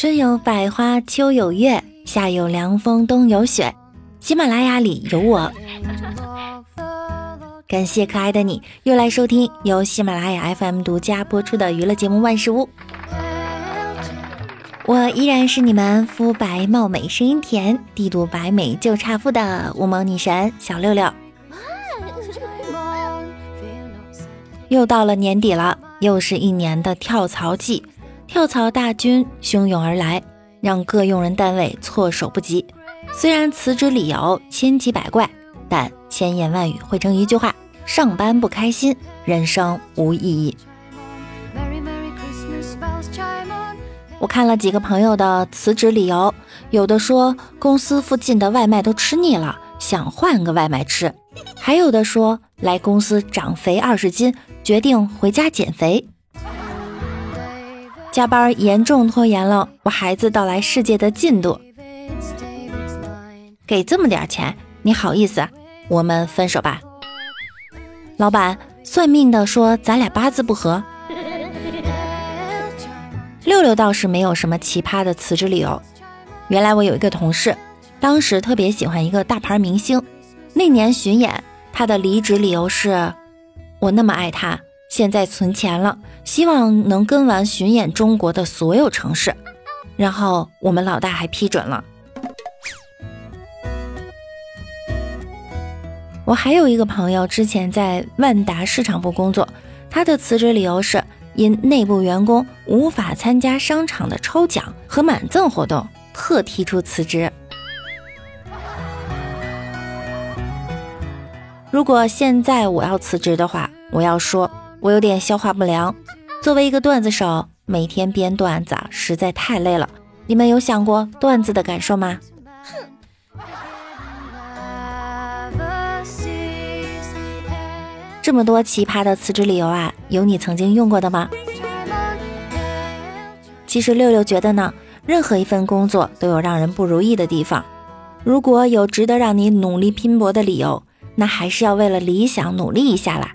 春有百花，秋有月，夏有凉风，冬有雪。喜马拉雅里有我，感谢可爱的你又来收听由喜马拉雅 FM 独家播出的娱乐节目《万事屋》。我依然是你们肤白貌美、声音甜、地度白美就差富的无毛女神小六六。又到了年底了，又是一年的跳槽季。跳槽大军汹涌而来，让各用人单位措手不及。虽然辞职理由千奇百怪，但千言万语汇成一句话：上班不开心，人生无意义。我看了几个朋友的辞职理由，有的说公司附近的外卖都吃腻了，想换个外卖吃；还有的说来公司长肥二十斤，决定回家减肥。加班严重拖延了我孩子到来世界的进度，给这么点钱，你好意思？我们分手吧。老板算命的说咱俩八字不合。六六倒是没有什么奇葩的辞职理由。原来我有一个同事，当时特别喜欢一个大牌明星，那年巡演，他的离职理由是：我那么爱他。现在存钱了，希望能跟完巡演中国的所有城市，然后我们老大还批准了。我还有一个朋友，之前在万达市场部工作，他的辞职理由是因内部员工无法参加商场的抽奖和满赠活动，特提出辞职。如果现在我要辞职的话，我要说。我有点消化不良。作为一个段子手，每天编段子实在太累了。你们有想过段子的感受吗？哼！这么多奇葩的辞职理由啊，有你曾经用过的吗？其实六六觉得呢，任何一份工作都有让人不如意的地方。如果有值得让你努力拼搏的理由，那还是要为了理想努力一下啦。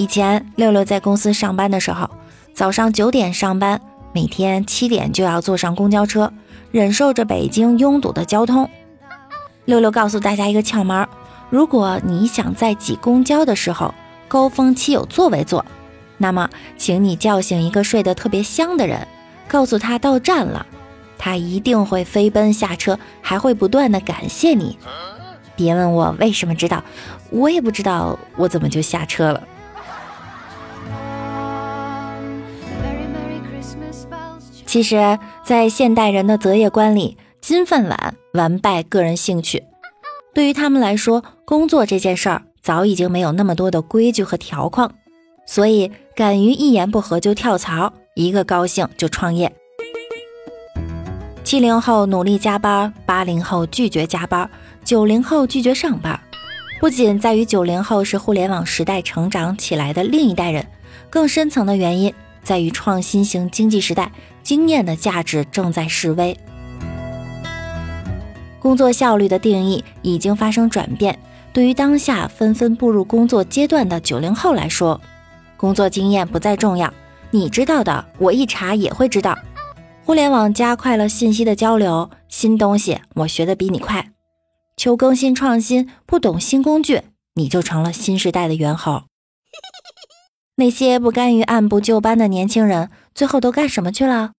以前六六在公司上班的时候，早上九点上班，每天七点就要坐上公交车，忍受着北京拥堵的交通。六六告诉大家一个窍门：如果你想在挤公交的时候高峰期有座位坐，那么请你叫醒一个睡得特别香的人，告诉他到站了，他一定会飞奔下车，还会不断的感谢你。别问我为什么知道，我也不知道我怎么就下车了。其实，在现代人的择业观里，金饭碗完败个人兴趣。对于他们来说，工作这件事儿早已经没有那么多的规矩和条框，所以敢于一言不合就跳槽，一个高兴就创业。七零后努力加班，八零后拒绝加班，九零后拒绝上班。不仅在于九零后是互联网时代成长起来的另一代人，更深层的原因在于创新型经济时代。经验的价值正在示威，工作效率的定义已经发生转变。对于当下纷纷步入工作阶段的九零后来说，工作经验不再重要。你知道的，我一查也会知道。互联网加快了信息的交流，新东西我学的比你快。求更新创新，不懂新工具，你就成了新时代的猿猴。那些不甘于按部就班的年轻人。最后都干什么去了？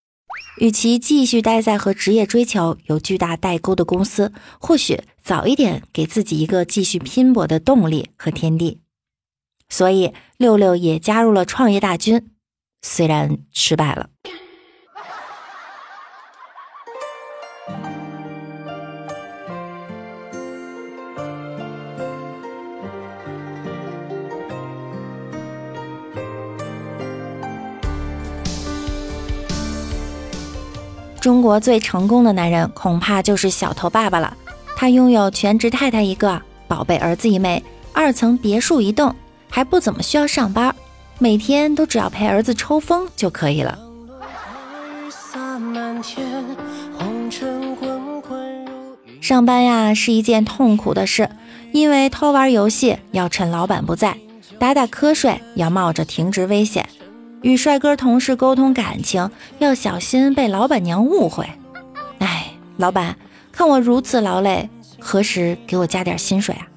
与其继续待在和职业追求有巨大代沟的公司，或许早一点给自己一个继续拼搏的动力和天地。所以六六也加入了创业大军，虽然失败了。中国最成功的男人恐怕就是小头爸爸了。他拥有全职太太一个，宝贝儿子一枚，二层别墅一栋，还不怎么需要上班，每天都只要陪儿子抽风就可以了。上班呀是一件痛苦的事，因为偷玩游戏要趁老板不在，打打瞌睡要冒着停职危险。与帅哥同事沟通感情要小心被老板娘误会。哎，老板，看我如此劳累，何时给我加点薪水啊？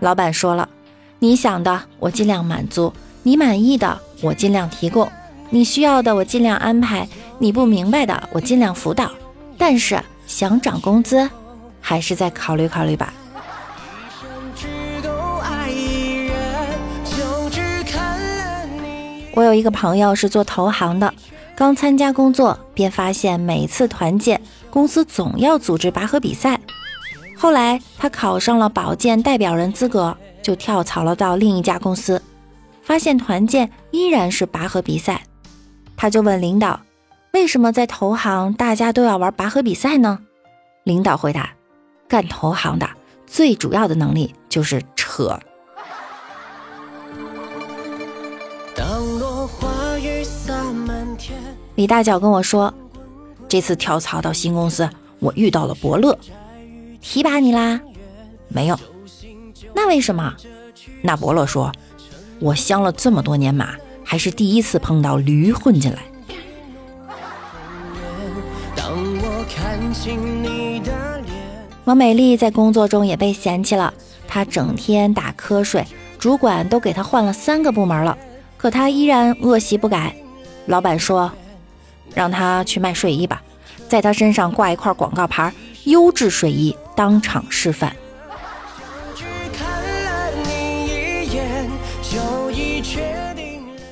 老板说了，你想的我尽量满足，你满意的我尽量提供，你需要的我尽量安排，你不明白的我尽量辅导。但是想涨工资，还是再考虑考虑吧。我有一个朋友是做投行的，刚参加工作便发现每次团建，公司总要组织拔河比赛。后来他考上了保健代表人资格，就跳槽了到另一家公司，发现团建依然是拔河比赛，他就问领导：“为什么在投行大家都要玩拔河比赛呢？”领导回答：“干投行的最主要的能力就是扯。”李大脚跟我说：“这次跳槽到新公司，我遇到了伯乐。”提拔你啦？没有，那为什么？那伯乐说：“我相了这么多年马，还是第一次碰到驴混进来。”王美丽在工作中也被嫌弃了，她整天打瞌睡，主管都给她换了三个部门了，可她依然恶习不改。老板说：“让他去卖睡衣吧，在他身上挂一块广告牌。”优质睡衣当场示范。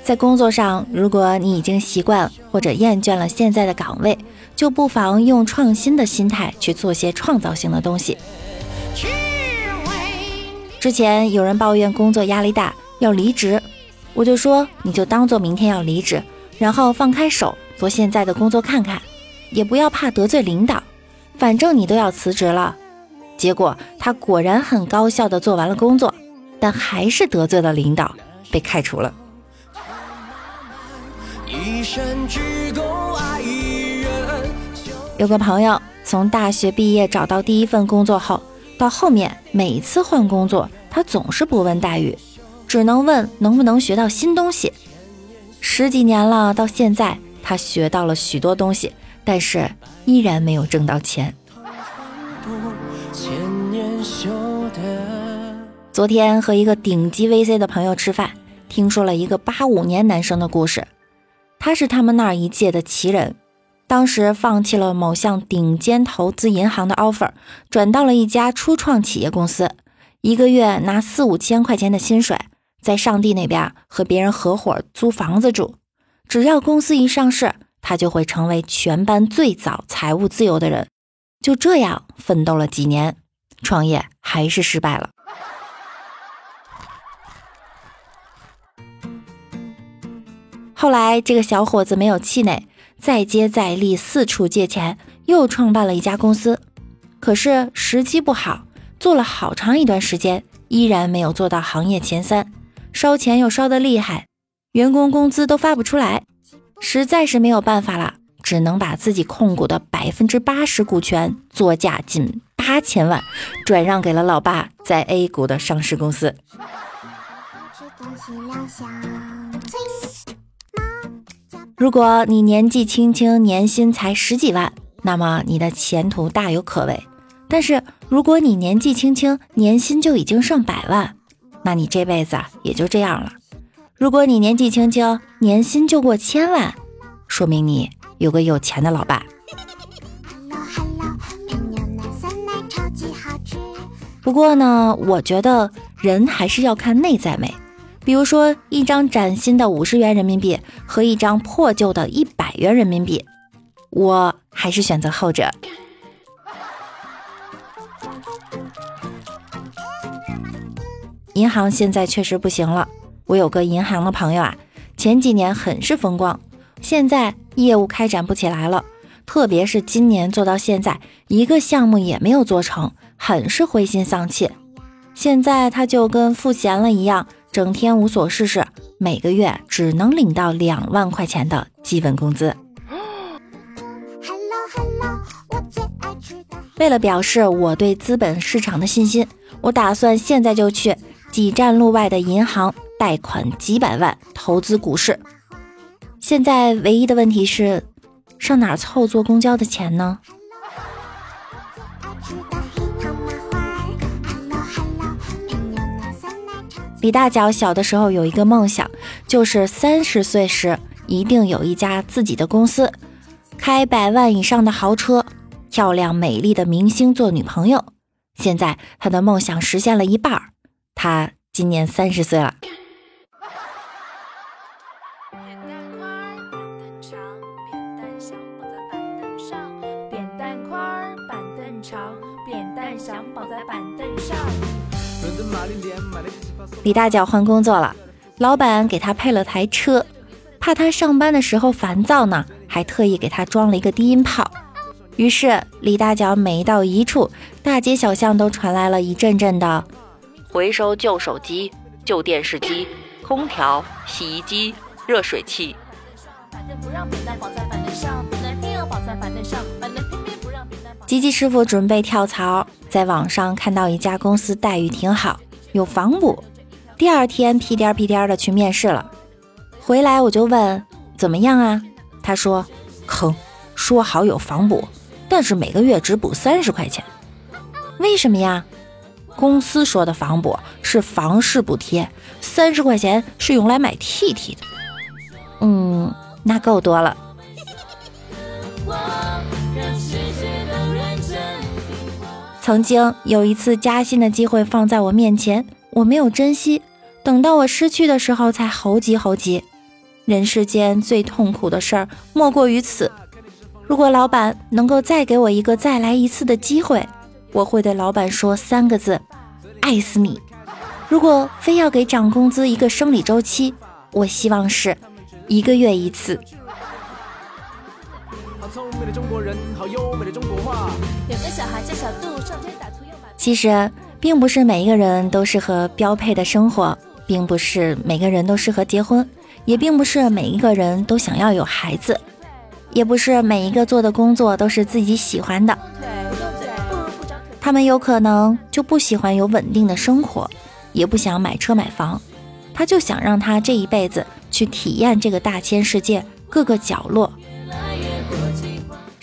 在工作上，如果你已经习惯或者厌倦了现在的岗位，就不妨用创新的心态去做些创造性的东西。之前有人抱怨工作压力大要离职，我就说你就当做明天要离职，然后放开手做现在的工作看看，也不要怕得罪领导。反正你都要辞职了，结果他果然很高效的做完了工作，但还是得罪了领导，被开除了。有个朋友从大学毕业找到第一份工作后，到后面每次换工作，他总是不问待遇，只能问能不能学到新东西。十几年了，到现在他学到了许多东西。但是依然没有挣到钱。昨天和一个顶级 VC 的朋友吃饭，听说了一个八五年男生的故事。他是他们那一届的奇人，当时放弃了某项顶尖投资银行的 offer，转到了一家初创企业公司，一个月拿四五千块钱的薪水，在上帝那边和别人合伙租房子住，只要公司一上市。他就会成为全班最早财务自由的人。就这样奋斗了几年，创业还是失败了。后来，这个小伙子没有气馁，再接再厉，四处借钱，又创办了一家公司。可是时机不好，做了好长一段时间，依然没有做到行业前三，烧钱又烧得厉害，员工工资都发不出来。实在是没有办法了，只能把自己控股的百分之八十股权作价近八千万，转让给了老爸在 A 股的上市公司。如果你年纪轻轻，年薪才十几万，那么你的前途大有可为；但是如果你年纪轻轻，年薪就已经上百万，那你这辈子也就这样了。如果你年纪轻轻，年薪就过千万，说明你有个有钱的老爸。不过呢，我觉得人还是要看内在美。比如说，一张崭新的五十元人民币和一张破旧的一百元人民币，我还是选择后者。银行现在确实不行了。我有个银行的朋友啊，前几年很是风光，现在业务开展不起来了，特别是今年做到现在，一个项目也没有做成，很是灰心丧气。现在他就跟赋闲了一样，整天无所事事，每个月只能领到两万块钱的基本工资。为了表示我对资本市场的信心，我打算现在就去。几站路外的银行贷款几百万投资股市。现在唯一的问题是，上哪凑坐公交的钱呢？李大脚小的时候有一个梦想，就是三十岁时一定有一家自己的公司，开百万以上的豪车，漂亮美丽的明星做女朋友。现在他的梦想实现了一半，他今年三十岁了。李大脚换工作了，老板给他配了台车，怕他上班的时候烦躁呢，还特意给他装了一个低音炮。于是李大脚每到一处，大街小巷都传来了一阵阵的回收旧手机、旧电视机、空调、洗衣机、热水器。吉吉师傅准备跳槽，在网上看到一家公司待遇挺好，有房补。第二天屁颠屁颠的去面试了，回来我就问怎么样啊？他说坑，说好有房补，但是每个月只补三十块钱。为什么呀？公司说的房补是房市补贴，三十块钱是用来买 T T 的。嗯，那够多了。曾经有一次加薪的机会放在我面前。我没有珍惜，等到我失去的时候才猴急猴急。人世间最痛苦的事儿莫过于此。如果老板能够再给我一个再来一次的机会，我会对老板说三个字：爱死你。如果非要给涨工资一个生理周期，我希望是一个月一次。好聪明的中国人，好优美的中国话其实。并不是每一个人都适合标配的生活，并不是每个人都适合结婚，也并不是每一个人都想要有孩子，也不是每一个做的工作都是自己喜欢的。他们有可能就不喜欢有稳定的生活，也不想买车买房，他就想让他这一辈子去体验这个大千世界各个角落。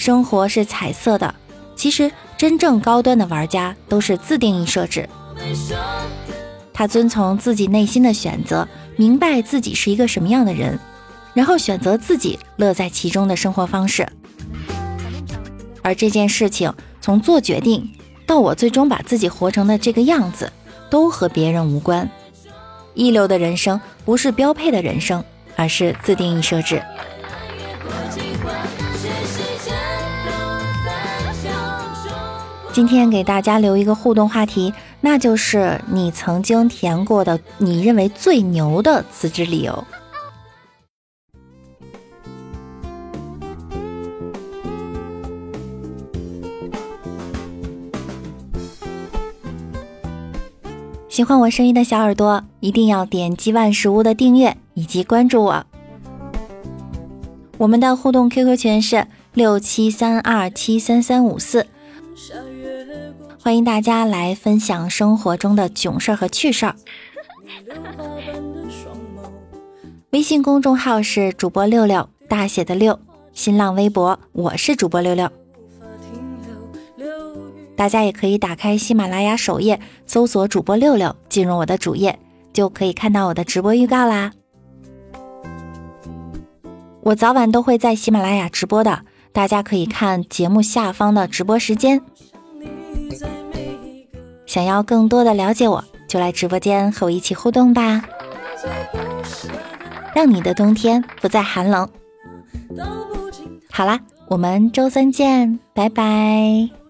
生活是彩色的。其实，真正高端的玩家都是自定义设置。他遵从自己内心的选择，明白自己是一个什么样的人，然后选择自己乐在其中的生活方式。而这件事情，从做决定到我最终把自己活成的这个样子，都和别人无关。一流的人生不是标配的人生，而是自定义设置。今天给大家留一个互动话题，那就是你曾经填过的你认为最牛的辞职理由。喜欢我声音的小耳朵，一定要点击万事屋的订阅以及关注我。我们的互动 QQ 群是六七三二七三三五四。欢迎大家来分享生活中的囧事儿和趣事儿。微信公众号是主播六六大写的六，新浪微博我是主播六六。大家也可以打开喜马拉雅首页，搜索主播六六，进入我的主页，就可以看到我的直播预告啦。我早晚都会在喜马拉雅直播的，大家可以看节目下方的直播时间。想要更多的了解我，就来直播间和我一起互动吧，让你的冬天不再寒冷。好啦，我们周三见，拜拜。